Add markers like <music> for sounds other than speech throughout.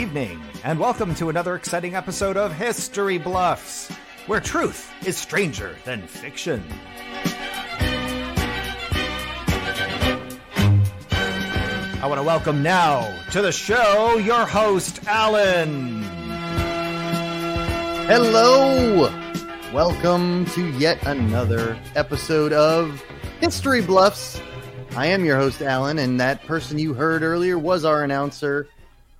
evening, and welcome to another exciting episode of History Bluffs, where truth is stranger than fiction. I want to welcome now to the show your host, Alan. Hello! Welcome to yet another episode of History Bluffs. I am your host, Alan, and that person you heard earlier was our announcer,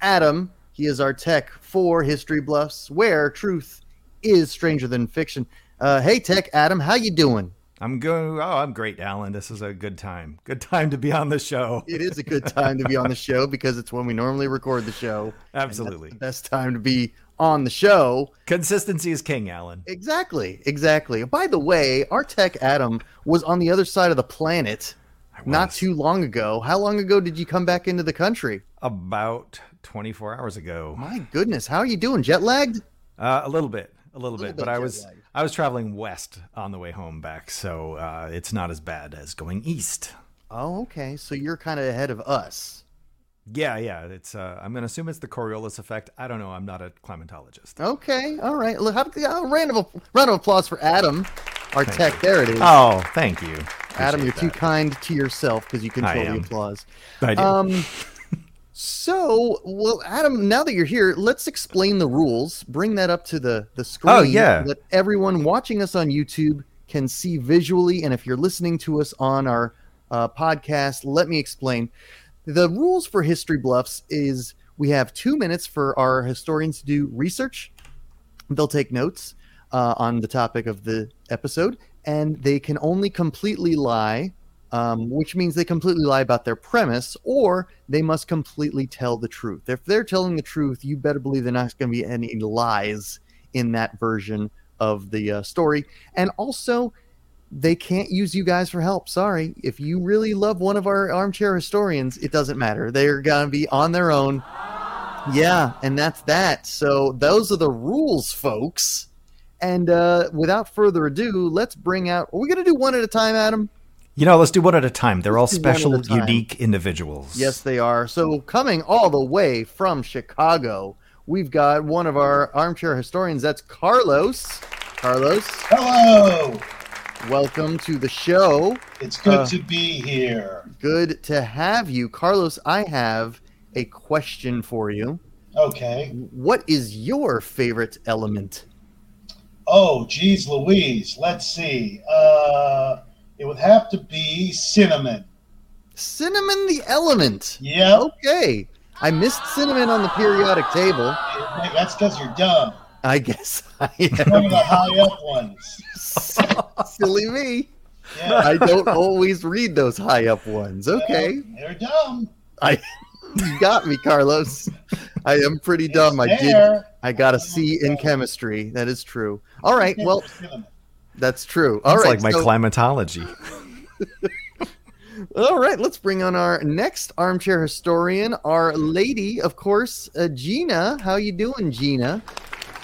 Adam. He is our tech for History Bluffs, where truth is stranger than fiction. Uh, hey, Tech Adam, how you doing? I'm going. Oh, I'm great, Alan. This is a good time. Good time to be on the show. It is a good time to be on the <laughs> show because it's when we normally record the show. Absolutely, the best time to be on the show. Consistency is king, Alan. Exactly, exactly. By the way, our tech Adam was on the other side of the planet not too long ago. How long ago did you come back into the country? About 24 hours ago. My goodness, how are you doing? Jet lagged? Uh, a little bit, a little, a little bit, bit, but I was lagged. I was traveling west on the way home back, so uh, it's not as bad as going east. Oh, okay. So you're kind of ahead of us. Yeah, yeah. It's. Uh, I'm going to assume it's the Coriolis effect. I don't know. I'm not a climatologist. Okay. All right. Look, how, round of round of applause for Adam, our thank tech. You. There it is. Oh, thank you. Appreciate Adam, you're that. too kind to yourself because you control the applause. I do. Um, so, well, Adam, now that you're here, let's explain the rules. Bring that up to the the screen. Oh yeah. That everyone watching us on YouTube can see visually, and if you're listening to us on our uh, podcast, let me explain. The rules for History Bluffs is we have two minutes for our historians to do research. They'll take notes uh, on the topic of the episode, and they can only completely lie um, which means they completely lie about their premise, or they must completely tell the truth. If they're telling the truth, you better believe they're not going to be any lies in that version of the uh, story. And also, they can't use you guys for help. Sorry. If you really love one of our armchair historians, it doesn't matter. They're going to be on their own. Yeah, and that's that. So, those are the rules, folks. And uh, without further ado, let's bring out. Are we going to do one at a time, Adam? You know, let's do one at a time. They're all special, unique individuals. Yes, they are. So, coming all the way from Chicago, we've got one of our armchair historians. That's Carlos. Carlos. Hello. Welcome to the show. It's good uh, to be here. Good to have you. Carlos, I have a question for you. Okay. What is your favorite element? Oh, geez, Louise. Let's see. Uh, it would have to be cinnamon. Cinnamon the element. Yeah. Okay. I missed cinnamon on the periodic table. That's because you're dumb. I guess I am. One of the high up ones. <laughs> Silly me. Yeah. I don't always read those high up ones. Okay. Yeah, they're dumb. I <laughs> you got me, Carlos. I am pretty dumb. I did I got a C in chemistry. That is true. All right. Well, that's true. All That's right, like my so... climatology. <laughs> All right, let's bring on our next armchair historian, our lady, of course, uh, Gina. How you doing, Gina?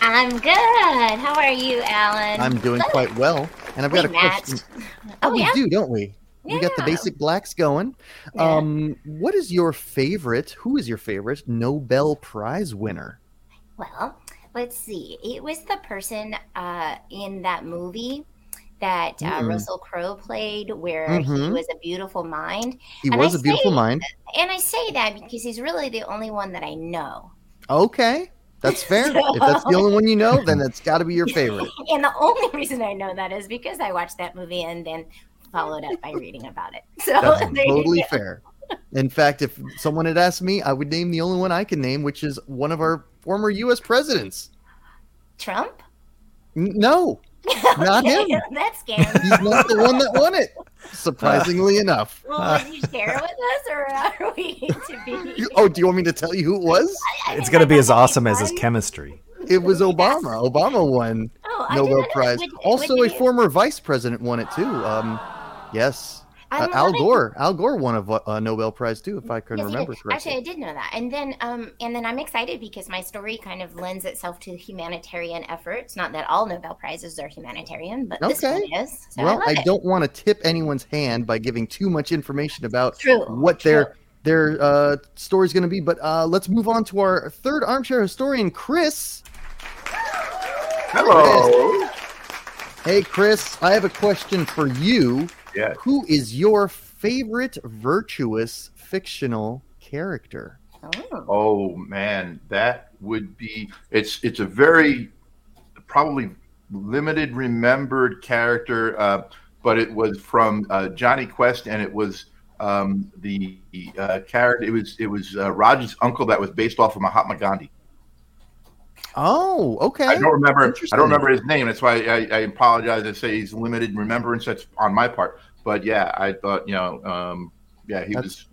I'm good. How are you, Alan? I'm doing good. quite well. And I've we got a matched. question. Oh, oh we yeah? do, don't we? Yeah. We got the basic blacks going. Yeah. Um, what is your favorite? Who is your favorite Nobel Prize winner? Well, let's see. It was the person uh, in that movie that uh, mm. Russell Crowe played, where mm-hmm. he was a beautiful mind. He and was I a beautiful say, mind. And I say that because he's really the only one that I know. Okay. That's <laughs> fair. so, if that's the only one you know, then that's got to be your <laughs> favorite. and the only reason I know that is because I watched that movie and then followed up by reading about it. <laughs> So that's totally fair. In fact, if someone had asked me, I would name the only one I can name, which is one of our former U.S. presidents. Trump? No, <laughs> not him. <laughs> That's scary. He's not the one that won it. Surprisingly uh, <laughs> enough. Well, uh, would you share with us, or are we to be? Oh, do you want me to tell you who it was? I, I it's going to be as awesome as his chemistry. It was Obama. Obama won oh, Nobel Prize. Would, also, would a former vice president won it too. Um, yes. Uh, Al Gore. Al Gore won a, a, Nobel Prize too, if I can yes, remember correctly. Actually, I did know that. And then, um, and then I'm excited because my story kind of lends itself to humanitarian efforts. Not that all Nobel prizes are humanitarian, but okay. this one is. So well, I, I don't want to tip anyone's hand by giving too much information about true, what true. they're their uh, is going to be. But uh, let's move on to our third armchair historian, Chris. Hello. Chris. Hey, Chris, I have a question for you. Yeah. Who is your favorite virtuous fictional character? Oh. oh man, that would be it's it's a very probably limited remembered character, uh, but it was from uh, Jonny Quest, and it was um, the uh, character. It was it was uh, Raj's uncle that was based off of Mahatma Gandhi. Oh, okay. I don't remember. I don't remember his name. That's why I, I apologize. I say he's limited in remembrance. That's on my part. But yeah, I thought you know, um, yeah, he That's, was.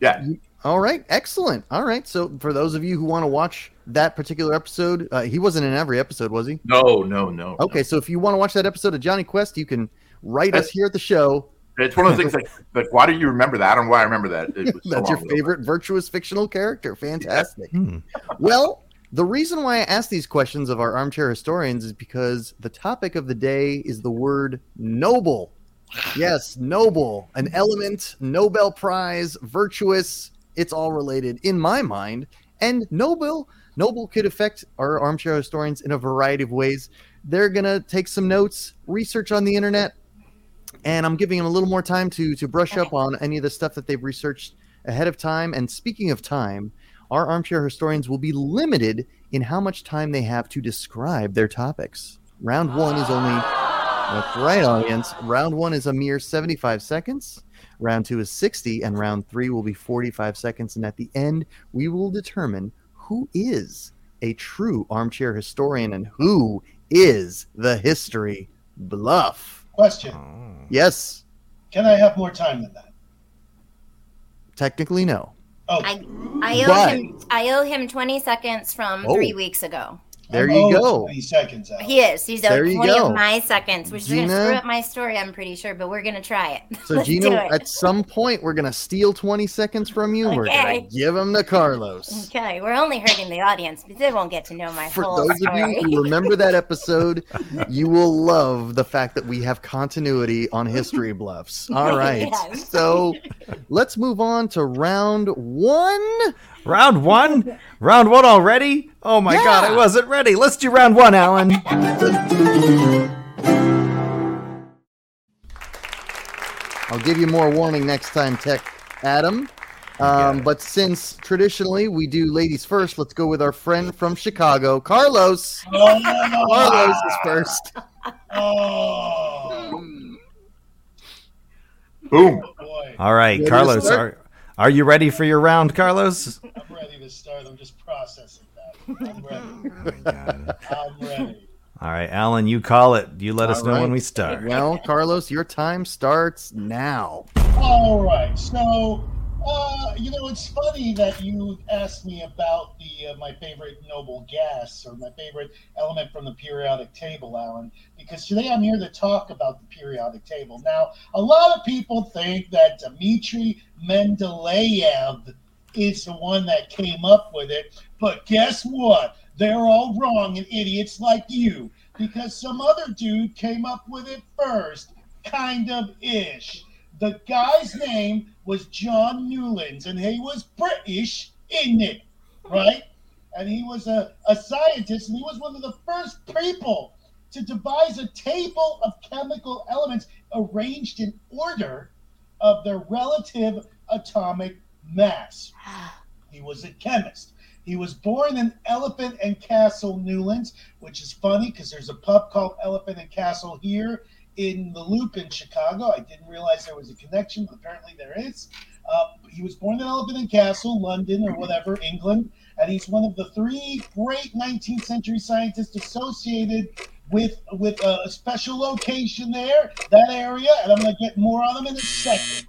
Yeah. All right, excellent. All right, so for those of you who want to watch that particular episode, uh, he wasn't in every episode, was he? No, no, no. Okay, no. so if you want to watch that episode of Jonny Quest, you can write That's, us here at the show it's one of the things like, like, why do you remember that? I don't know why I remember that. <laughs> That's so your favorite ago. virtuous fictional character. Fantastic. Yeah. Hmm. well, the reason why I ask these questions of our armchair historians is because the topic of the day is the word noble. Yes, noble, an element, Nobel Prize, virtuous. It's all related in my mind. And noble, noble could affect our armchair historians in a variety of ways. They're gonna take some notes, research on the internet, and I'm giving them a little more time to to brush up on any of the stuff that they've researched ahead of time. And speaking of time, our armchair historians will be limited in how much time they have to describe their topics. Round one is only that's right, audience. Round one is a mere 75 seconds. Round two is 60, and round three will be 45 seconds. And at the end, we will determine who is a true armchair historian and who is the history bluff. Question. Yes. Can I have more time than that? Technically, no. Oh. I, I owe but, him. I owe him twenty seconds from oh. three weeks ago. There you go. Twenty seconds. Out. He is. He's owed twenty go. of my seconds, which Gina, is going to screw up my story. I'm pretty sure, but we're going to try it. <laughs> So, Gina, at some point, we're going to steal twenty seconds from you. Okay. We're going to give them to Carlos. Okay, we're only hurting the audience, but they won't get to know my For whole those story. of you who remember that <laughs> episode, you will love the fact that we have continuity on history bluffs. All right, <laughs> yes. so let's move on to round one. Round one? round one already? Oh my yeah. god, I wasn't ready. Let's do round one, Alan. I'll give you more warning next time, Tech Adam. Um, but since traditionally we do ladies first, let's go with our friend from Chicago, Carlos. Oh. Carlos is first. Oh. Boom. Oh, All right, Carlos. Are, are you ready for your round, Carlos? I'm ready to start. I'm just processing that. I'm ready. Oh I'm ready. All right, Alan, you call it. You let All us know right. when we start. Well, Carlos, your time starts now. All right. So uh, you know, it's funny that you asked me about the uh, my favorite noble gas or my favorite element from the periodic table, Alan, because today I'm here to talk about the periodic table. Now, a lot of people think that Dmitri Mendeleev is the one that came up with it, but guess what? They're all wrong and idiots like you, because some other dude came up with it first, kind of ish. The guy's name was John Newlands, and he was British, in it? Right? And he was a, a scientist, and he was one of the first people to devise a table of chemical elements arranged in order of their relative atomic mass. He was a chemist. He was born in Elephant and Castle, Newlands, which is funny because there's a pub called Elephant and Castle here in the Loop in Chicago. I didn't realize there was a connection, but apparently there is. Uh, he was born in Elephant and Castle, London, or whatever, England, and he's one of the three great 19th century scientists associated with with a special location there, that area, and I'm going to get more on him in a second.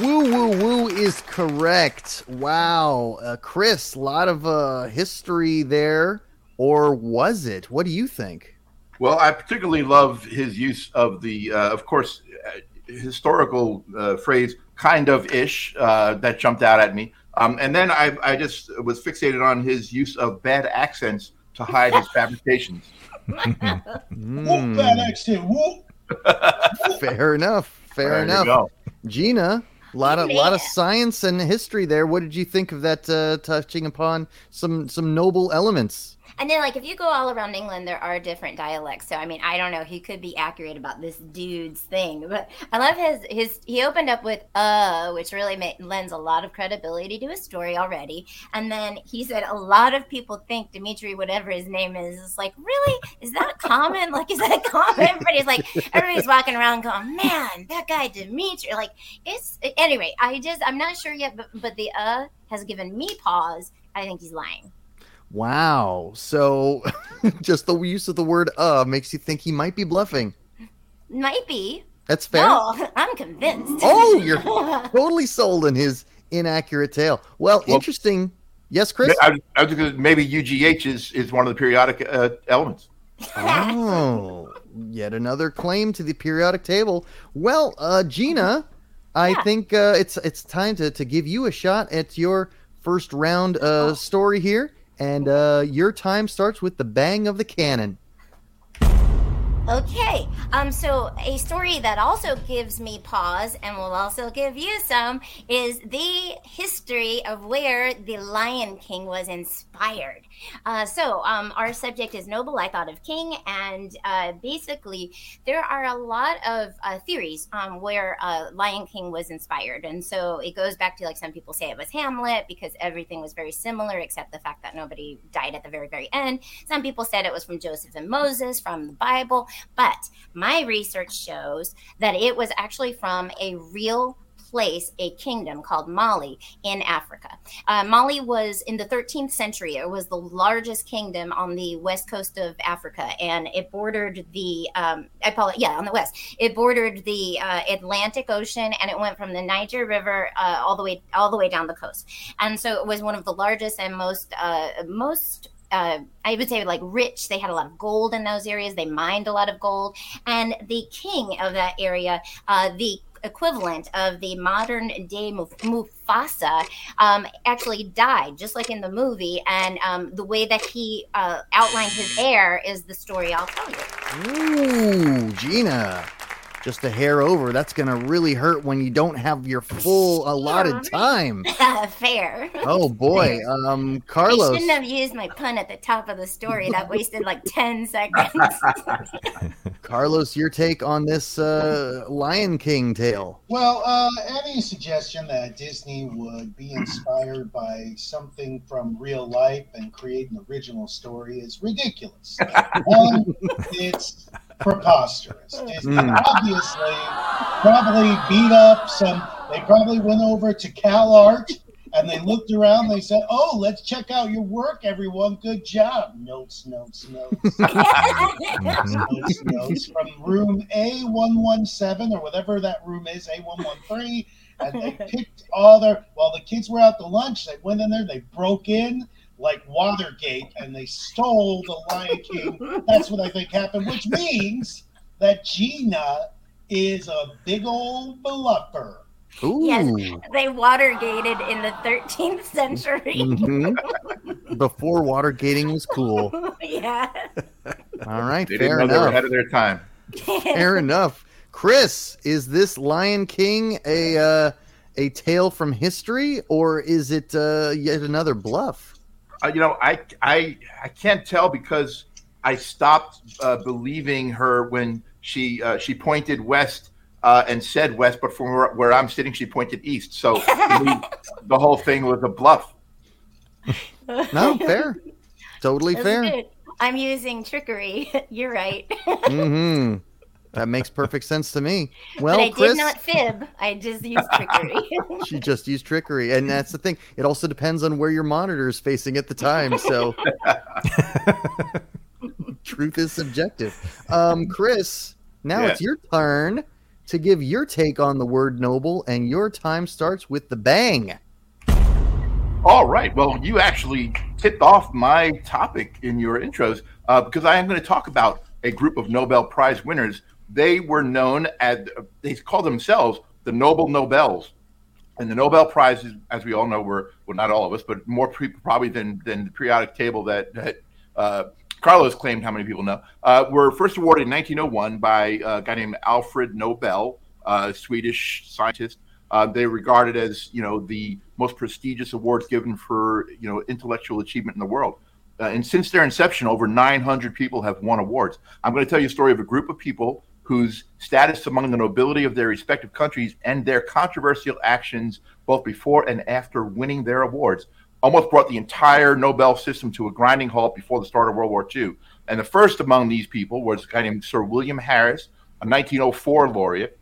Woo woo woo is correct. Wow, uh, Chris, a lot of uh, history there or was it? What do you think? Well, I particularly love his use of the, uh, of course, uh, historical uh, phrase "kind of ish" uh, that jumped out at me. Um, and then I, I just was fixated on his use of bad accents to hide his <laughs> fabrications. mm. Whoop that accent, whoop. <laughs> Fair enough. Fair there enough. Gina, a lot of lot of science and history there. What did you think of that? Uh, touching upon some some noble elements. And then, like, if you go all around England, there are different dialects. So, I mean, I don't know. He could be accurate about this dude's thing, but I love his his. He opened up with "uh," which really ma- lends a lot of credibility to his story already. And then he said, "A lot of people think Dimitri, whatever his name is, is like, really? Is that common? Like, is that common?" Everybody's like, everybody's walking around going, "Man, that guy Dimitri." Like, it's anyway. I just, I'm not sure yet, but but the "uh" has given me pause. I think he's lying. Wow. So <laughs> just the use of the word uh makes you think he might be bluffing. Might be. That's fair. No, <laughs> I'm convinced. Oh, you're <laughs> totally sold in his inaccurate tale. Well, well interesting. Yes, Chris? I, I was gonna, maybe UGH is, is one of the periodic uh, elements. oh, yet another claim to the periodic table. Well, uh, Gina, I yeah. think uh, it's it's time to, to give you a shot at your first round uh, story here. And uh, your time starts with the bang of the cannon. Okay, um, so a story that also gives me pause and will also give you some is the history of where the Lion King was inspired. Uh, so, um, our subject is Noble, I Thought of King, and uh, basically, there are a lot of uh, theories on where uh, Lion King was inspired. And so, it goes back to like some people say it was Hamlet because everything was very similar except the fact that nobody died at the very, very end. Some people said it was from Joseph and Moses from the Bible, but my research shows that it was actually from a real place a kingdom called Mali in Africa. Uh, Mali was in the 13th century. It was the largest kingdom on the west coast of Africa, and it bordered the um, I call it yeah on the west. It bordered the uh, Atlantic Ocean, and it went from the Niger River uh, all the way all the way down the coast. And so it was one of the largest and most uh, most uh, I would say like rich. They had a lot of gold in those areas. They mined a lot of gold, and the king of that area, uh, the equivalent of the modern day Mufasa um, actually died, just like in the movie. And um, the way that he uh, outlined his heir is the story I'll tell you. Ooh, Gina just a hair over. That's going to really hurt when you don't have your full allotted time. <laughs> Fair. Oh boy, <laughs> um, Carlos. I shouldn't have used my pun at the top of the story. That wasted like ten seconds. <laughs> Carlos, your take on this uh, Lion King tale? Well, uh, any suggestion that Disney would be inspired by something from real life and create an original story is ridiculous. um, it's preposterous. mm. obviously probably beat up some. They probably went over to Cal Art and they looked around. They said, "Oh, let's check out your work, everyone. Good job." Notes, notes, notes, <laughs> notes, notes, notes from room A one one seven or whatever that room is, A one one three. And they <laughs> picked all their while the kids were out to lunch. They went in there. They broke in like Watergate and they stole the Lion King. That's what I think happened, which means that Gina is a big old bluffer. Ooh. Yes, they Watergated in the 13th century. Mm-hmm. Before Watergating was cool. yeah. All right, they fair didn't know enough. They were ahead of their time. <laughs> fair enough. Chris, is this Lion King a uh, a tale from history, or is it uh, yet another bluff? Uh, you know, I I I can't tell because I stopped uh, believing her when she uh, she pointed west uh, and said west, but from where, where, I'm sitting, she pointed east. So <laughs> me, the whole thing was a bluff. No, fair, totally That's fair. Good. I'm using trickery. <laughs> You're right. mm-hmm. That makes <laughs> perfect sense to me. Well, but I Chris, did not fib. I just used trickery. <laughs> she <laughs> just used trickery, and that's the thing. It also depends on where your monitor is facing at the time. So, truth is subjective. Um, Chris, now yeah. it's your turn to give your take on the word noble, and your time starts with the bang. All right. Well, you actually tipped off my topic in your intros uh, because I am going to talk about a group of Nobel Prize winners they were known as they called themselves the Noble Nobels. And the Nobel Prizes, as we all know, were well, not all of us, but more people probably than than the periodic table that that uh, Carlos claimed. How many people know? Uh, were first awarded in 1901 by a guy named Alfred Nobel. uh, Swedish scientist. Uh, they regarded as you know the most prestigious awards given for you know intellectual achievement in the world. Uh, and since their inception, over 900 people have won awards. I'm going to tell you a story of a group of people whose status among the nobility of their respective countries and their controversial actions both before and after winning their awards almost brought the entire Nobel system to a grinding halt before the start of World War II. And the first among these people was a guy named Sir William Harris, a 1904 laureate.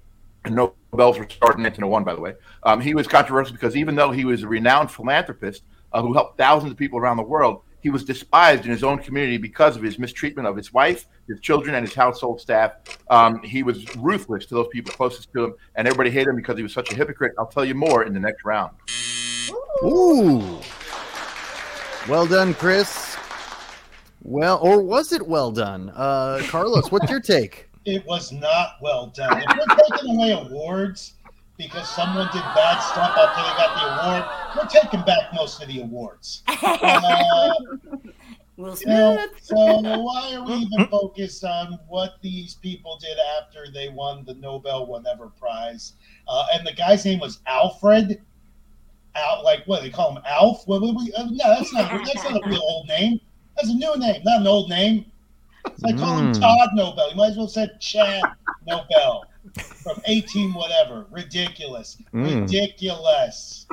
And Nobels were started in 1901, by the way. Um, he was controversial because even though he was a renowned philanthropist uh, who helped thousands of people around the world, he was despised in his own community because of his mistreatment of his wife, his children, and his household staff. Um, he was ruthless to those people closest to him, and everybody hated him because he was such a hypocrite. I'll tell you more in the next round. Ooh. Well done, Chris. Well, or was it well done? Uh, Carlos, what's your take? <laughs> It was not well done. If we're taking away awards because someone did bad stuff after they got the award, we're taking back most of the awards. <laughs> Uh, Will you know, so why are we even focused on what these people did after they won the Nobel whatever prize? Uh, and the guy's name was Alfred. Al, like what they call him, Alf? What, what, we, uh, no, that's not that's not a real old name. That's a new name, not an old name. It's like calling him Mm. Todd Nobel. You might as well say Chad Nobel from 18 whatever. Ridiculous. Mm. Ridiculous.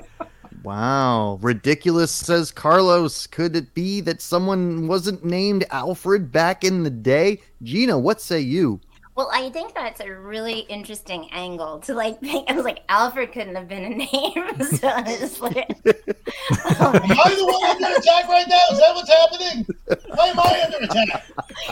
Wow. Ridiculous, says Carlos. Could it be that someone wasn't named Alfred back in the day? Gina, what say you? Well, I think that's a really interesting angle to like think. I was like, Alfred couldn't have been a name. <laughs> so it's like, Am I the one under <laughs> attack right now? Is that what's happening? Why am I under attack?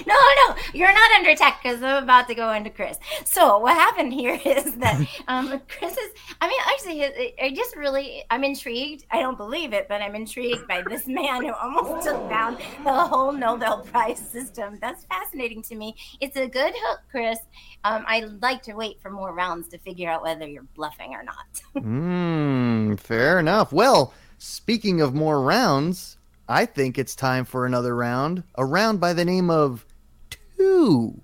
no, no, you're not under attack because I'm about to go into Chris. So what happened here <laughs> is that um, Chris is. I mean, actually, I- I just really, I'm intrigued. I don't believe it, but I'm intrigued by this man who almost took down the whole Nobel Prize system. That's fascinating to me. It's a good hook, Chris. Um, I'd like to wait for more rounds to figure out whether you're bluffing or not. <laughs> Hmm, fair enough. Well, speaking of more rounds, I think it's time for another round. A round by the name of Two.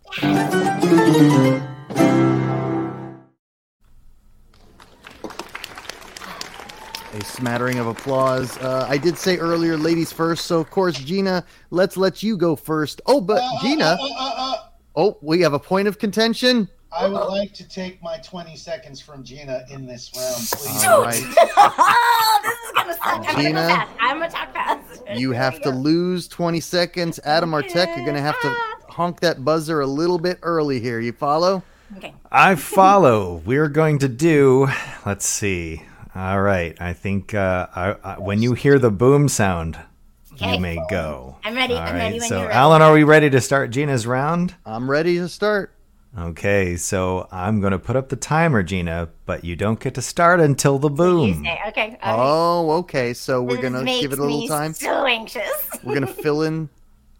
A smattering of applause. Uh, I did say earlier, ladies first, so of course, Gina, let's let you go first. Oh, but Uh, uh, Gina, uh, uh, uh, oh, we have a point of contention. I would like to take my 20 seconds from Gina in this round, please. All right. oh, <laughs> this is gonna suck. I'm gonna Gina, go fast. I'm gonna talk fast. You have to go. lose 20 seconds. Adam Artek, you're going to have to honk that buzzer a little bit early here. You follow? Okay. I follow. We're going to do. Let's see. All right. I think uh, I, I, when you hear the boom sound, Okay. You may go. I'm ready. All I'm right. ready when so, you're ready. Alan, are we ready to start Gina's round? I'm ready to start. Okay. So I'm going to put up the timer, Gina, but you don't get to start until the boom. say, okay. all right. Oh, okay. So we're going to give it a little me time. So anxious. We're going <laughs> to fill in.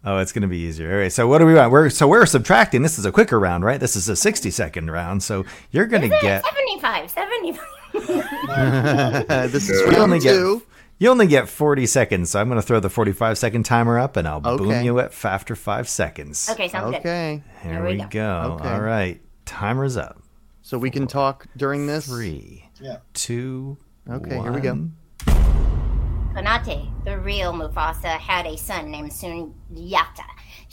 Oh, it's going to be easier. All right. So what do we want? We're so we're subtracting. This is a quicker round, right? This is a 60 second round. So you're going to get 75, 75. <laughs> this is you round only get two. You only get 40 seconds. So I'm going to throw the 45 second timer up, and I'll boom you at after five seconds. Okay, sounds good. Okay. Here There we we go. go. Okay. All right. Timer's up. So we can talk during this. Three, Yeah. two, Okay, here we go. Konate, the real Mufasa, had a son named Sundiata.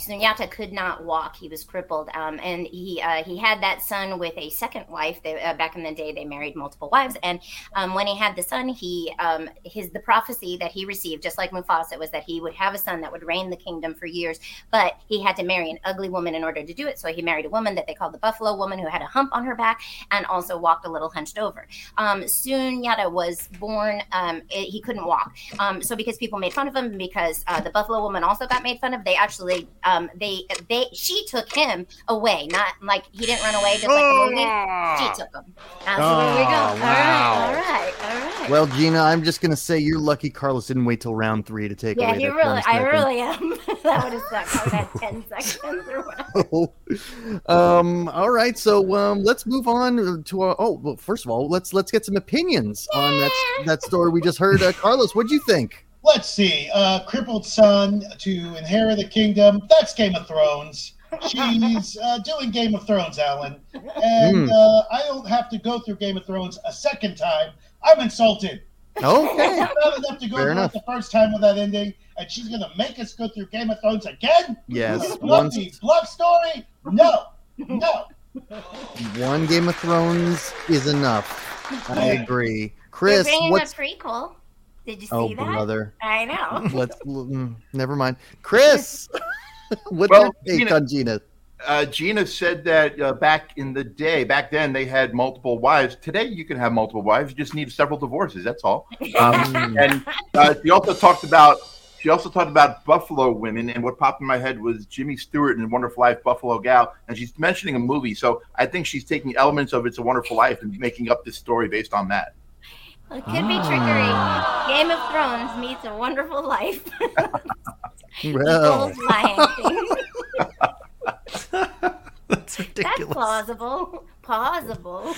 Sundiata could not walk; he was crippled, um, and he uh, he had that son with a second wife. They, uh, back in the day, they married multiple wives, and um, when he had the son, he um, his the prophecy that he received, just like Mufasa, was that he would have a son that would reign the kingdom for years. But he had to marry an ugly woman in order to do it. So he married a woman that they called the Buffalo Woman, who had a hump on her back and also walked a little hunched over. Um, Sundiata was born; um, it- he couldn't walk. So because people made fun of him, because uh, the Buffalo Woman also got made fun of, they actually um, they they she took him away. Not like he didn't run away, just like the movie. She took him. So there we go. Oh, All wow. right, all right, all right. Well, Gina, I'm just going to say you're lucky Carlos didn't wait till round three to take yeah, away you that really, I really am. <laughs> that would have sucked. I would have ten <laughs> seconds or whatever. <laughs> um all right so um let's move on to our oh well first of all let's let's get some opinions on that that story we just heard uh, carlos what do you think Let's see. Uh, crippled son to inherit the kingdom. That's Game of Thrones. she's <laughs> uh, doing Game of Thrones, Alan, and Mm. uh, I don't have to go through Game of Thrones a second time. I'm insulted. Okay. It's not enough to go Fair through enough. the first time with that ending, and she's gonna make us go through Game of Thrones again. Yes. Love Once, love story? No, no. one Game of Thrones is enough. I agree. Chris, bringing what's a prequel. Did you see oh that? brother? I know. <laughs> Let's <laughs> mm, never mind. Chris, <laughs> what's Well, your take Gina- on Gina? Uh, Gina said that uh, back in the day, back then they had multiple wives. Today you can have multiple wives. You just need several divorces. That's all. Um, and uh, she also talked about she also talked about Buffalo women, and what popped in my head was Jimmy Stewart in Wonderful Life, Buffalo Gal, and she's mentioning a movie. So I think she's taking elements of It's a Wonderful Life and making up this story based on that. It could be trickery. Game of Thrones meets a wonderful life. Well, Equals Lion King. That's That's plausible. Plausible.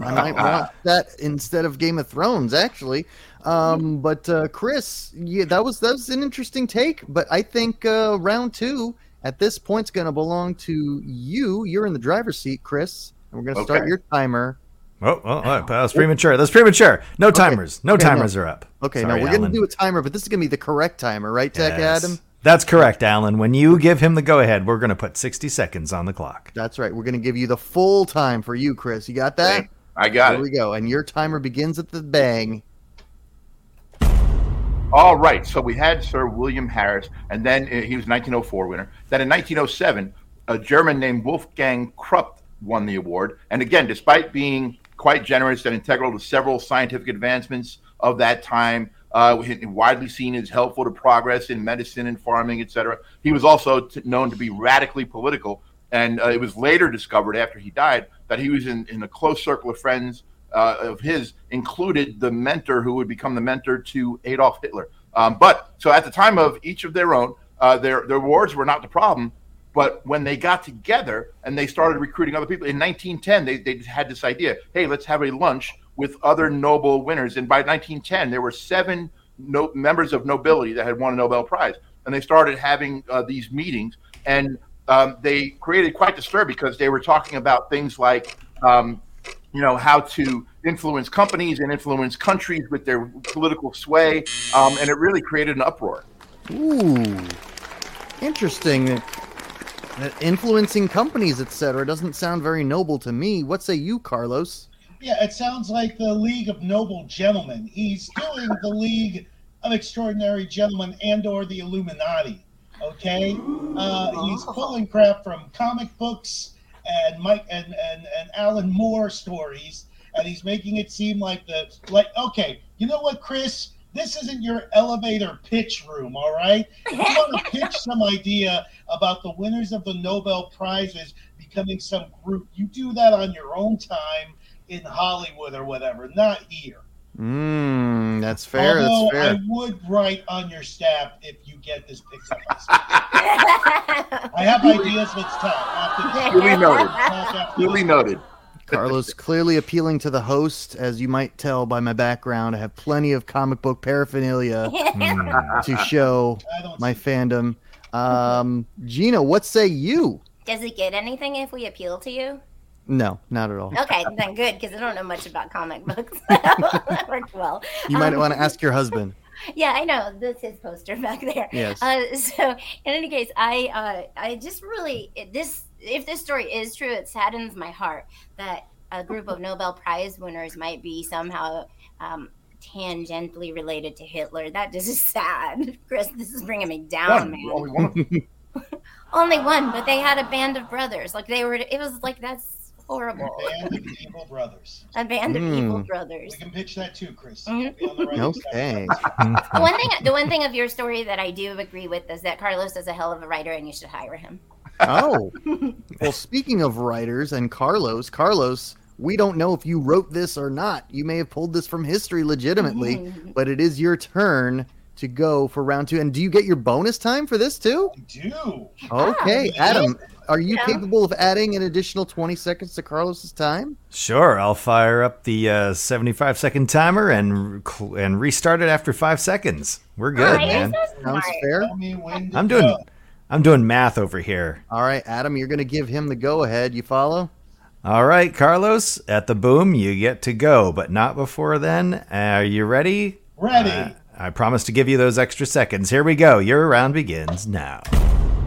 I might want that instead of Game of Thrones, actually. Um, but uh, Chris, yeah, that was that was an interesting take. But I think uh, round two at this point is going to belong to you. You're in the driver's seat, Chris, and we're going to start your timer. Oh, oh, oh, that's premature. That's premature. No timers. No Okay, no. timers are up. Okay, Sorry, now we're going to do a timer, but this is going to be the correct timer, right, Tech Yes. Adam? That's correct, Alan. When you give him the go ahead, we're going to put 60 seconds on the clock. That's right. We're going to give you the full time for you, Chris. You got that? I got Here it. Here we go. And your timer begins at the bang. All right. So we had Sir William Harris, and then uh, he was 1904 winner. Then in 1907, a German named Wolfgang Krupp won the award. And again, despite being quite generous and integral to several scientific advancements of that time, uh, widely seen as helpful to progress in medicine and farming, etc., he was also t- known to be radically political. And uh, it was later discovered after he died that he was in, in a close circle of friends uh, of his included the mentor who would become the mentor to Adolf Hitler. Um, but so at the time of each of their own, uh, their their awards were not the problem. But when they got together and they started recruiting other people in 1910, they, they had this idea: hey, let's have a lunch with other Nobel winners. And by 1910, there were seven no, members of nobility that had won a Nobel Prize, and they started having uh, these meetings. And um, they created quite the stir because they were talking about things like um, you know how to influence companies and influence countries with their political sway, um, and it really created an uproar. Ooh, interesting. Uh, Influencing companies, etc., doesn't sound very noble to me. What say you, Carlos? Yeah, it sounds like the League of Noble Gentlemen. He's doing the League of Extraordinary Gentlemen and/or the Illuminati. Okay, uh, he's pulling crap from comic books and Mike and, and and Alan Moore stories, and he's making it seem like the like. Okay, you know what, Chris? This isn't your elevator pitch room, all right? If you want to <laughs> pitch some idea about the winners of the Nobel prizes becoming some group, you do that on your own time in Hollywood or whatever, not here. Mmm, that's fair. Although that's fair. I would write on your staff if you get this pixel. <laughs> I have ideas, but it's tough. After this, Duly noted. talk Duly noted. Carlos clearly appealing to the host, as you might tell by my background. I have plenty of comic book paraphernalia Hmm. to show my fandom. Um, Gina, what say you? Does it get anything if we appeal to you? No, not at all. Okay, then good, because I don't know much about comic books. that <laughs> worked well. You might Um, want to ask your husband. <laughs> Yeah, I know. That's his poster back there. Yes. Uh, so, in any case, I uh, I just really this if this story is true, it saddens my heart that a group of Nobel Prize winners might be somehow um, tangentially related to Hitler. That just is sad, <laughs> Chris. This is bringing me down, One, man. only one. <laughs> Only one, but they had a band of brothers. Like they were. It was like that's horrible. A band of Evil Brothers. A band of evil Hmm. brothers. We can pitch that too, Chris. Mhm. Be on the right Okay. <laughs> The one thing, the one thing of your story that I do agree with is that Carlos is a hell of a writer, and you should hire him. Oh. <laughs> Well, speaking of writers and Carlos, Carlos, we don't know if you wrote this or not. You may have pulled this from history legitimately, but it is your turn to go for round two. And do you get your bonus time for this too? I do. Okay, Ah, Adam, are you Yeah. capable of adding an additional 20 seconds to Carlos's time? Sure, I'll fire up the uh, 75 second timer and and restart it after five seconds. We're good, Oh, man. so Sounds fair. Tell me when to I'm doing go. I'm doing math over here. All right, Adam, you're going to give him the go ahead. You follow? All right, Carlos, at the boom, you get to go, but not before then. Are you ready? Ready. Uh, I promise to give you those extra seconds. Here we go. Your round begins now.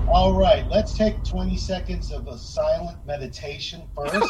All right, let's take 20 seconds of a silent meditation first. <laughs>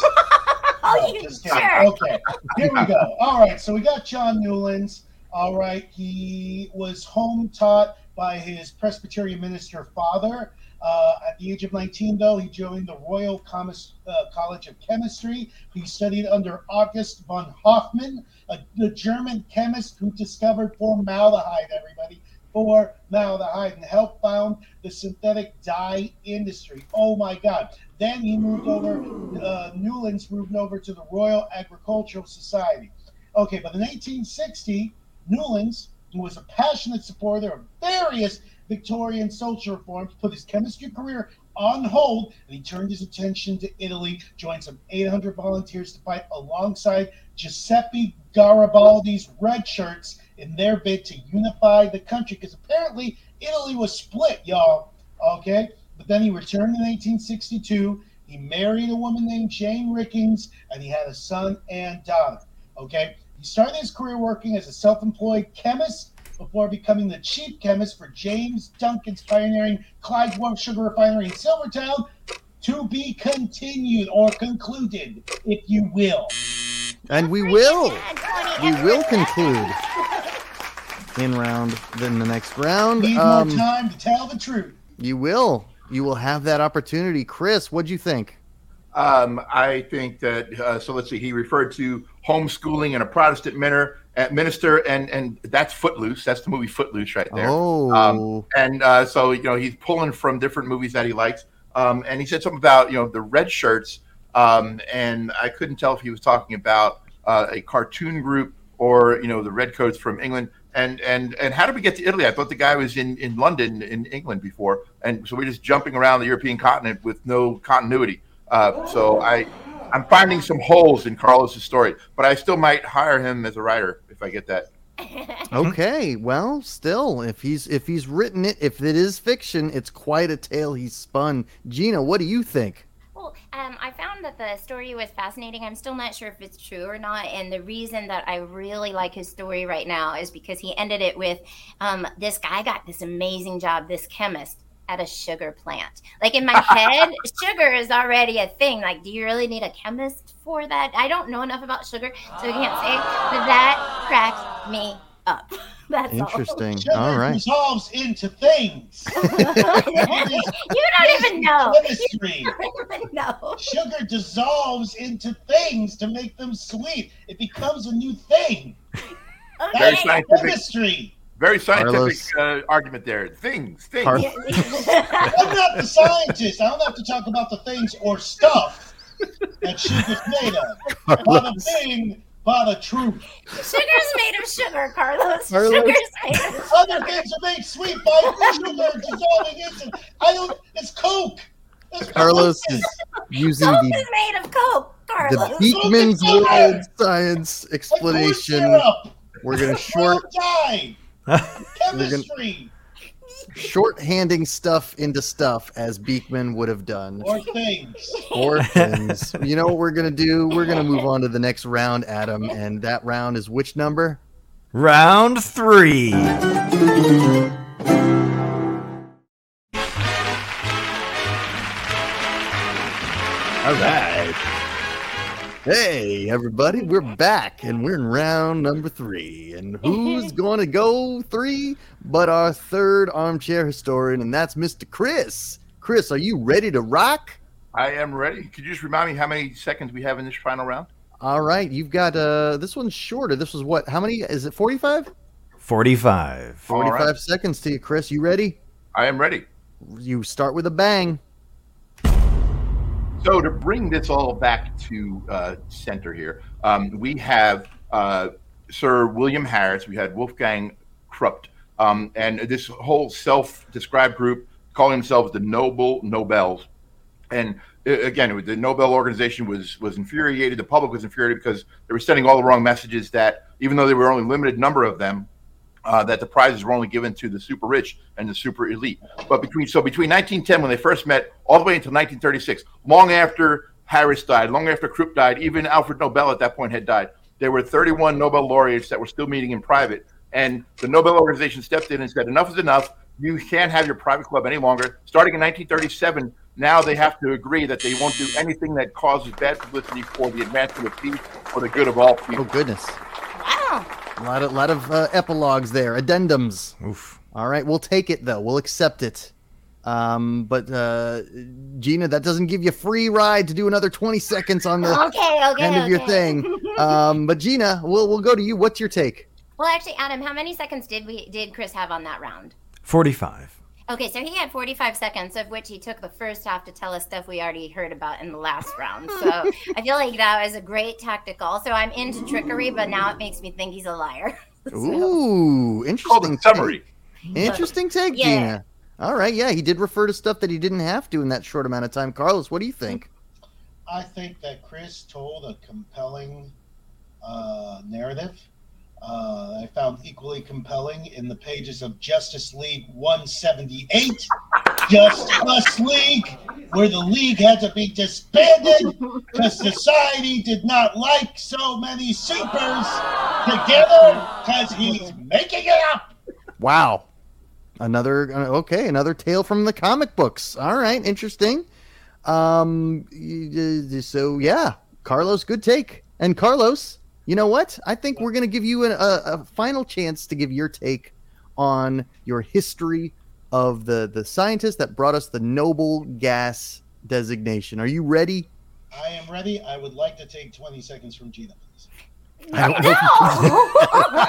oh, you sure? Okay, here we go. All right, so we got John Newlands. All right, he was home taught by his Presbyterian minister father. Uh, at the age of 19, though, he joined the Royal Commis- uh, College of Chemistry. He studied under August von Hofmann, a, the German chemist who discovered formaldehyde, everybody, formaldehyde, and helped found the synthetic dye industry. Oh my God. Then he moved over, uh, Newlands moved over to the Royal Agricultural Society. Okay, but in 1860, Newlands who was a passionate supporter of various Victorian social reforms, put his chemistry career on hold, and he turned his attention to Italy, joined some 800 volunteers to fight alongside Giuseppe Garibaldi's red shirts in their bid to unify the country, because apparently Italy was split, y'all. Okay? But then he returned in 1862. He married a woman named Jane Rickings, and he had a son and daughter. Okay? He started his career working as a self employed chemist before becoming the chief chemist for James Duncan's pioneering Clydesdale Sugar Refinery in Silvertown. To be continued or concluded, if you will. And we will. We will conclude in round, then the next round. Need um, more time to tell the truth. You will. You will have that opportunity. Chris, what'd you think? Um, I think that uh, so. Let's see. He referred to homeschooling and a Protestant minister, uh, minister, and and that's Footloose. That's the movie Footloose right there. Oh, um, and uh, so you know he's pulling from different movies that he likes. Um, and he said something about you know the red shirts, um, and I couldn't tell if he was talking about uh, a cartoon group or you know the redcoats from England. And and and how did we get to Italy? I thought the guy was in in London in England before, and so we're just jumping around the European continent with no continuity. Uh, so I, I'm finding some holes in Carlos's story, but I still might hire him as a writer if I get that. <laughs> okay, well, still, if he's if he's written it, if it is fiction, it's quite a tale he's spun. Gina, what do you think? Well, um, I found that the story was fascinating. I'm still not sure if it's true or not. And the reason that I really like his story right now is because he ended it with um, this guy got this amazing job, this chemist at a sugar plant. Like in my head, <laughs> sugar is already a thing. Like, do you really need a chemist for that? I don't know enough about sugar, so I can't say. But that cracked me up. <laughs> That's interesting. <laughs> All, all right. Dissolves into things. you don't even know. Chemistry. You don't even know. Sugar dissolves into things to make them sweet. It becomes a new thing. Okay. Very scientific. Chemistry. Very scientific uh, argument there. Things, things. Car- <laughs> I'm not the scientist. I don't have to talk about the things or stuff that sugar's made of. By the thing, by the truth. Sugar's made of sugar, Carlos. Carlos. Sugar's made of Other things are made sweet by sugar dissolving into. I don't. It's Coke. It's Carlos is using Coke the. is made of Coke, Carlos. The Beakman's World Science explanation. We're gonna short. Chemistry. Short-handing stuff into stuff as Beakman would have done. Or things. Or <laughs> things. you know what we're gonna do? We're gonna move on to the next round, Adam, and that round is which number? Round three. All right. Hey, everybody, we're back and we're in round number three. And who's <laughs> going to go three but our third armchair historian, and that's Mr. Chris. Chris, are you ready to rock? I am ready. Could you just remind me how many seconds we have in this final round? All right, you've got uh this one's shorter. This was what? How many? Is it 45? 45. 45 right. seconds to you, Chris. You ready? I am ready. You start with a bang. So to bring this all back to uh, center here, um, we have uh, Sir William Harris. We had Wolfgang Krupp, um, and this whole self-described group calling themselves the Noble Nobels. And uh, again, the Nobel organization was was infuriated. The public was infuriated because they were sending all the wrong messages. That even though there were only a limited number of them, uh, that the prizes were only given to the super rich and the super elite. But between so between 1910 when they first met, all the way until 1936, long after Harris died, long after Krupp died, even Alfred Nobel at that point had died. There were 31 Nobel laureates that were still meeting in private, and the Nobel organization stepped in and said, "Enough is enough. You can't have your private club any longer." Starting in 1937, now they have to agree that they won't do anything that causes bad publicity for the advancement of peace or the good of all people. Oh goodness! Wow. A lot of lot of uh, epilogues there, addendums. Oof. All right, we'll take it though. We'll accept it. Um, but uh, Gina, that doesn't give you free ride to do another twenty seconds on the <laughs> Okay, okay. end of your thing. <laughs> Um, but Gina, we'll we'll go to you. What's your take? well, actually, Adam, how many seconds did we did Chris have on that round? 45. Okay, so he had 45 seconds, of which he took the first half to tell us stuff we already heard about in the last round. So <laughs> I feel like that was a great tactical. Also, I'm into trickery, but now it makes me think he's a liar. <laughs> So- Ooh, interesting the summary. take. Interesting take, Yeah. Gina. All right, yeah, he did refer to stuff that he didn't have to in that short amount of time. Carlos, what do you think? I think that Chris told a compelling uh, narrative. Uh, I found equally compelling in the pages of Justice League 178, Justice League, where the league had to be disbanded because society did not like so many supers together because he's making it up. Wow. Another okay, another tale from the comic books. All right, interesting. Um so yeah, Carlos good take. And Carlos, you know what? I think we're going to give you a, a, a final chance to give your take on your history of the the scientist that brought us the noble gas designation. Are you ready? I am ready. I would like to take 20 seconds from Gina, please. I don't No!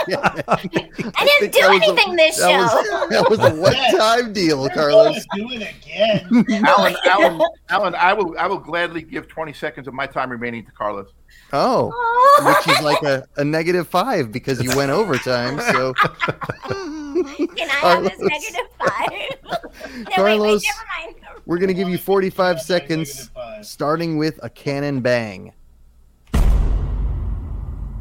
Yeah. <laughs> I didn't think do that was a- anything this show. That was, <laughs> that was a one-time deal, We're Carlos. gonna do it again. Alan, Alan, Alan, I will, I will gladly give 20 seconds of my time remaining to Carlos. Oh, <laughs> which is like a, a negative five because you went overtime. So, <laughs> <laughs> Can I have this Carlos. negative five? no, wait, Carlos, wait, never mind. we're going to give you 45 seconds, starting with a cannon bang.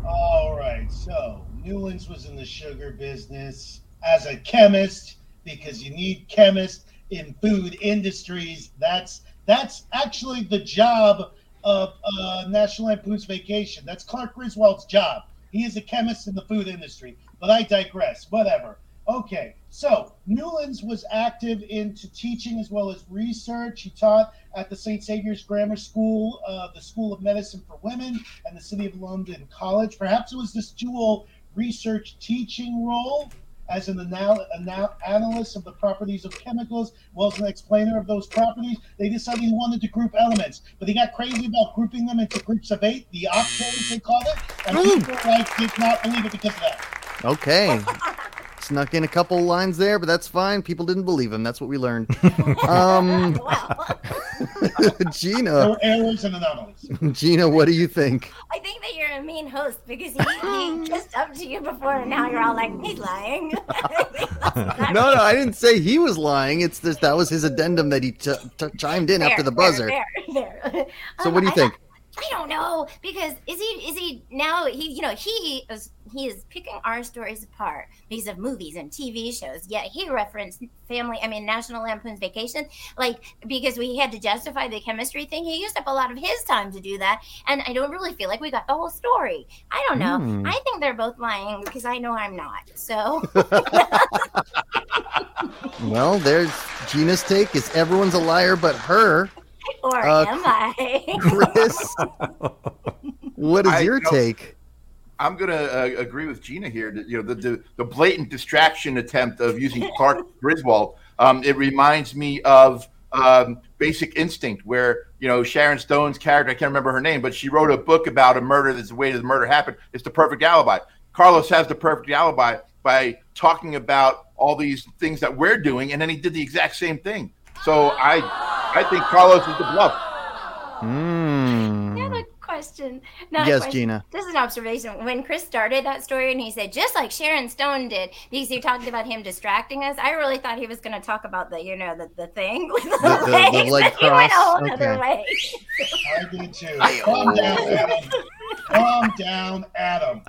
All right, so Newlands was in the sugar business as a chemist because you need chemists in food industries. That's that's actually the job of uh, National Lampoon's Vacation. That's Clark Griswold's job. He is a chemist in the food industry. But I digress. Whatever. Okay, so Newlands was active into teaching as well as research. He taught at the St. Saviour's Grammar School, uh, the School of Medicine for Women, and the City of London College. Perhaps it was this dual research teaching role as an anal- anal- analyst of the properties of chemicals, as well as an explainer of those properties. They decided he wanted to group elements, but he got crazy about grouping them into groups of eight, the octaves they called it, and hmm. people like did not believe it because of that. Okay. <laughs> Snuck in a couple lines there, but that's fine. People didn't believe him. That's what we learned. <laughs> Um, <laughs> Gina, were errors and anomalies. Gina, what do you think? I think that you're a mean host because he, he <laughs> kissed up to you before and now you're all like, he's lying. No, no, I didn't say he was lying. It's this that was his addendum that he t- t- chimed in after the buzzer. There, there, there. So Um, what do you I- think? I don't know because is he is he now he you know he is he is picking our stories apart because of movies and TV shows. Yet he referenced family. I mean National Lampoon's Vacation, like because we had to justify the chemistry thing. He used up a lot of his time to do that, and I don't really feel like we got the whole story. I don't know. Hmm. I think they're both lying because I know I'm not. So <laughs> <laughs> Well, there's Gina's take. Is everyone's a liar but her? <laughs> or Uh, am I? Chris, <laughs> <laughs> what is I your don't- take? I'm gonna uh, agree with Gina here. That, you know, the, the the blatant distraction attempt of using Clark Griswold. Um, it reminds me of um, Basic Instinct, where you know Sharon Stone's character. I can't remember her name, but she wrote a book about a murder. That's the way the murder happened. It's the perfect alibi. Carlos has the perfect alibi by talking about all these things that we're doing, and then he did the exact same thing. So I I think Carlos is the bluff. I have Hmm. question. Not Yes, question. Gina. This is an observation. When Chris started that story and he said, just like Sharon Stone did, because he talked about him distracting us, I really thought he was going to talk about the, you know, the, the thing with the, The- the- the leg but he went a cross? whole other way. I did too. Calm down, Adam. <laughs> <laughs> Calm down, Adam.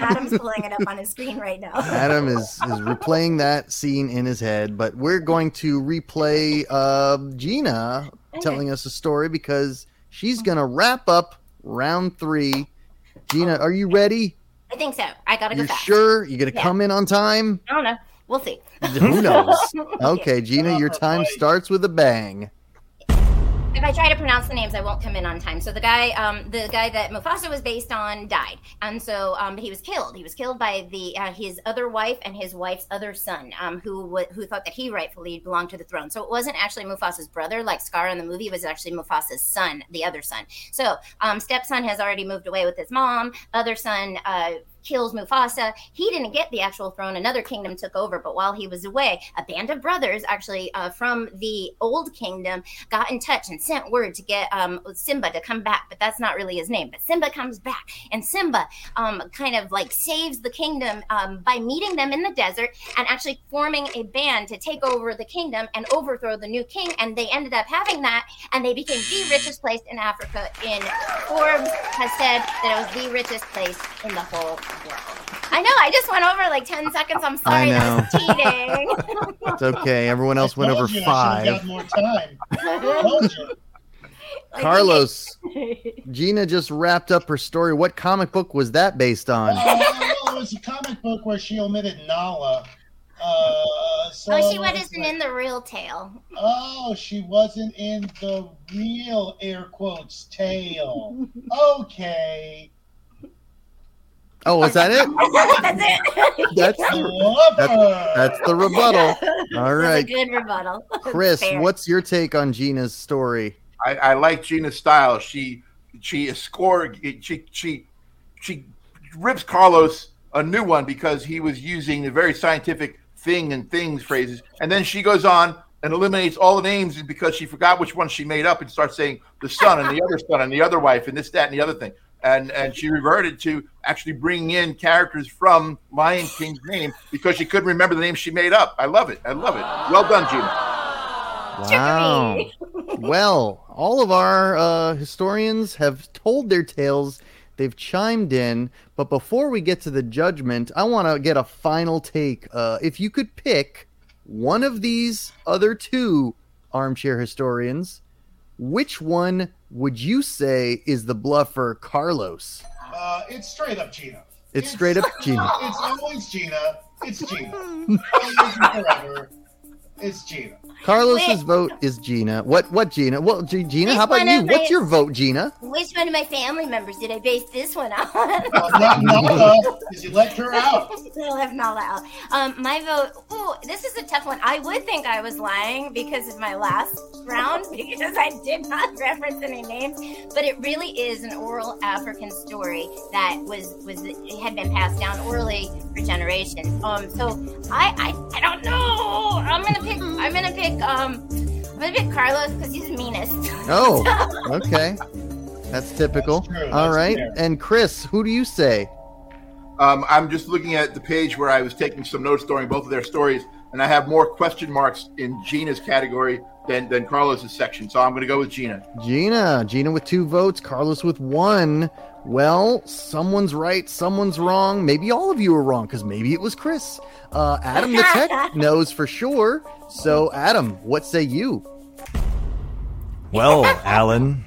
Adam's pulling it up on his screen right now. Adam is is replaying that scene in his head, but we're going to replay uh, Gina okay. telling us a story because she's gonna wrap up round three. Gina, are you ready? I think so. I gotta go. You sure? You gonna yeah. come in on time? I don't know. We'll see. Who knows? <laughs> Okay, Gina, your time starts with a bang if I try to pronounce the names, I won't come in on time. So the guy, um, the guy that Mufasa was based on, died, and so um, he was killed. He was killed by the uh, his other wife and his wife's other son, um, who who thought that he rightfully belonged to the throne. So it wasn't actually Mufasa's brother, like Scar in the movie. It was actually Mufasa's son, the other son. So um, stepson has already moved away with his mom. Other son. Uh, kills Mufasa. He didn't get the actual throne. Another kingdom took over. But while he was away, a band of brothers actually uh, from the old kingdom got in touch and sent word to get um, Simba to come back. But that's not really his name. But Simba comes back, and Simba um, kind of like saves the kingdom um, by meeting them in the desert and actually forming a band to take over the kingdom and overthrow the new king. And they ended up having that, and they became the richest place in Africa. In Forbes has said that it was the richest place in the whole I know. I just went over like ten seconds. I'm sorry. I know. <laughs> cheating. it's okay. Everyone else went over five. more time. <laughs> Carlos, Gina just wrapped up her story. What comic book was that based on? Uh, well, it was a comic book where she omitted Nala. Uh, so oh, she wasn't in the real tale. Oh, she wasn't in the real air quotes tale. <laughs> Okay. Oh, was that it? <laughs> that's it. That's <laughs> the, that's, that's the rebuttal. <laughs> All right. good rebuttal. Chris, what's your take on Gina's story? I, I like Gina's style. She she scored. She she she rips Carlos a new one because he was using the very scientific thing and things phrases, and then she goes on and eliminates all the names because she forgot which one she made up and starts saying the son and the other son and the other wife and this that and the other thing and and she reverted to actually bringing in characters from Lion King's name because she couldn't remember the name she made up. I love it. I love it. Well done, Gina. Wow. well, all of our uh, historians have told their tales. They've chimed in, but before we get to the judgment, I want to get a final take. Uh, if you could pick one of these other two armchair historians, which one would you say is the bluffer Carlos? Uh, it's straight up Gina. It's, it's straight up Gina. <laughs> It's always Gina. It's Gina. <laughs> forever. It's Gina. Carlos's Wait. vote is Gina. What? What Gina? Well, G- Gina, how about you? My, What's your vote, Gina? Which one of my family members did I base this one on? well, not Nala, <laughs> because you left her out. <laughs> I left Nala out. Um, my vote. Ooh, this is a tough one. I would think I was lying because of my last round <laughs> because I did not reference any names, but it really is an oral African story that was was had been passed down orally for generations. Um, so I I, I don't know. I'm gonna pick. I'm gonna pick pick um I'm gonna pick Carlos because he's the meanest. <laughs> Oh, okay. That's typical. That's All right. Fair. And Chris, who do you say? Um, I'm just looking at the page where I was taking some notes during both of their stories, and I have more question marks in Gina's category than, than Carlos's section. So I'm going to go with Gina. Gina. Gina with two votes, Carlos with one. Well, someone's right, someone's wrong. Maybe all of you are wrong because maybe it was Chris. Uh, Adam the Tech <laughs> knows for sure. So, Adam, what say you? Well, Alan,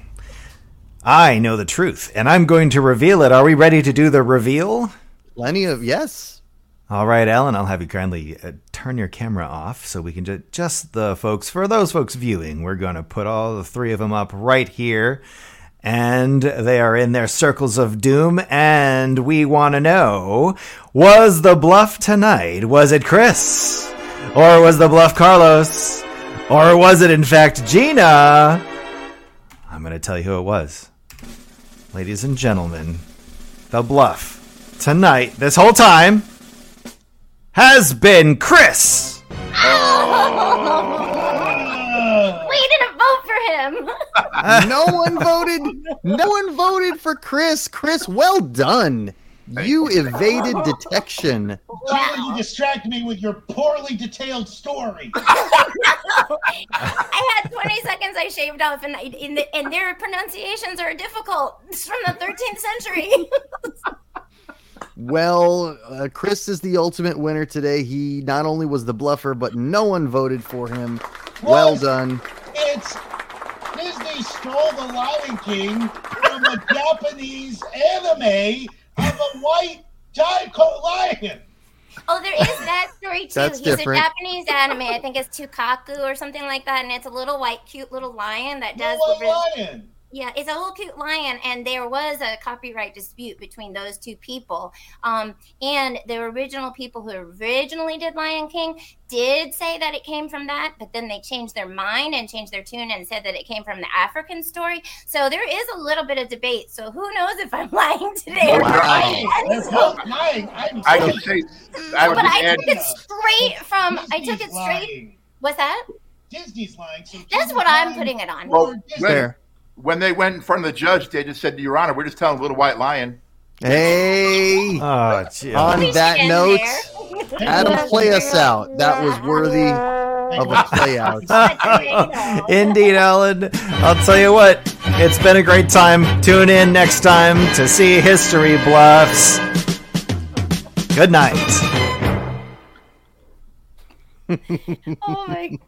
I know the truth, and I'm going to reveal it. Are we ready to do the reveal? Plenty of yes. All right, Alan, I'll have you kindly uh, turn your camera off so we can ju- just the folks for those folks viewing. We're going to put all the three of them up right here and they are in their circles of doom. And we want to know was the bluff tonight? Was it Chris? Or was the bluff Carlos? Or was it, in fact, Gina? I'm going to tell you who it was. Ladies and gentlemen, the bluff tonight, this whole time, has been Chris. him. <laughs> no one voted. No one voted for Chris. Chris, well done. You evaded detection. Wow. You distract me with your poorly detailed story. <laughs> I had 20 seconds. I shaved off, and in the, and their pronunciations are difficult. It's from the 13th century. <laughs> Well, uh, Chris is the ultimate winner today. He not only was the bluffer, but no one voted for him. Well What? done. It's Disney stole the Lion King from a Japanese anime of a white giant co- lion. oh, there is that story <laughs> too. That's He's different. a Japanese anime. I think it's Tukaku or something like that, and it's a little white, cute little lion that does white the. ris- lion. Yeah, it's a little cute lion, and there was a copyright dispute between those two people. Um, and the original people who originally did Lion King did say that it came from that, but then they changed their mind and changed their tune and said that it came from the African story. So there is a little bit of debate. So who knows if I'm <laughs> lying today? Or you're not. lying. They're both lying. I'm I can say, I would but I add, took it straight from. I took it straight. lying. What's that? Disney's lying. So That's Disney's what I'm putting it on. Well, or Disney. Fair. When they went in front of the judge, they just said, Your Honor, we're just telling a Little White Lion. Hey, Oh, on that note. Adam, play us out. That was worthy of a play out. <laughs> Indeed, Alan. I'll tell you what, it's been a great time. Tune in next time to see History Bluffs. Good night. <laughs> oh my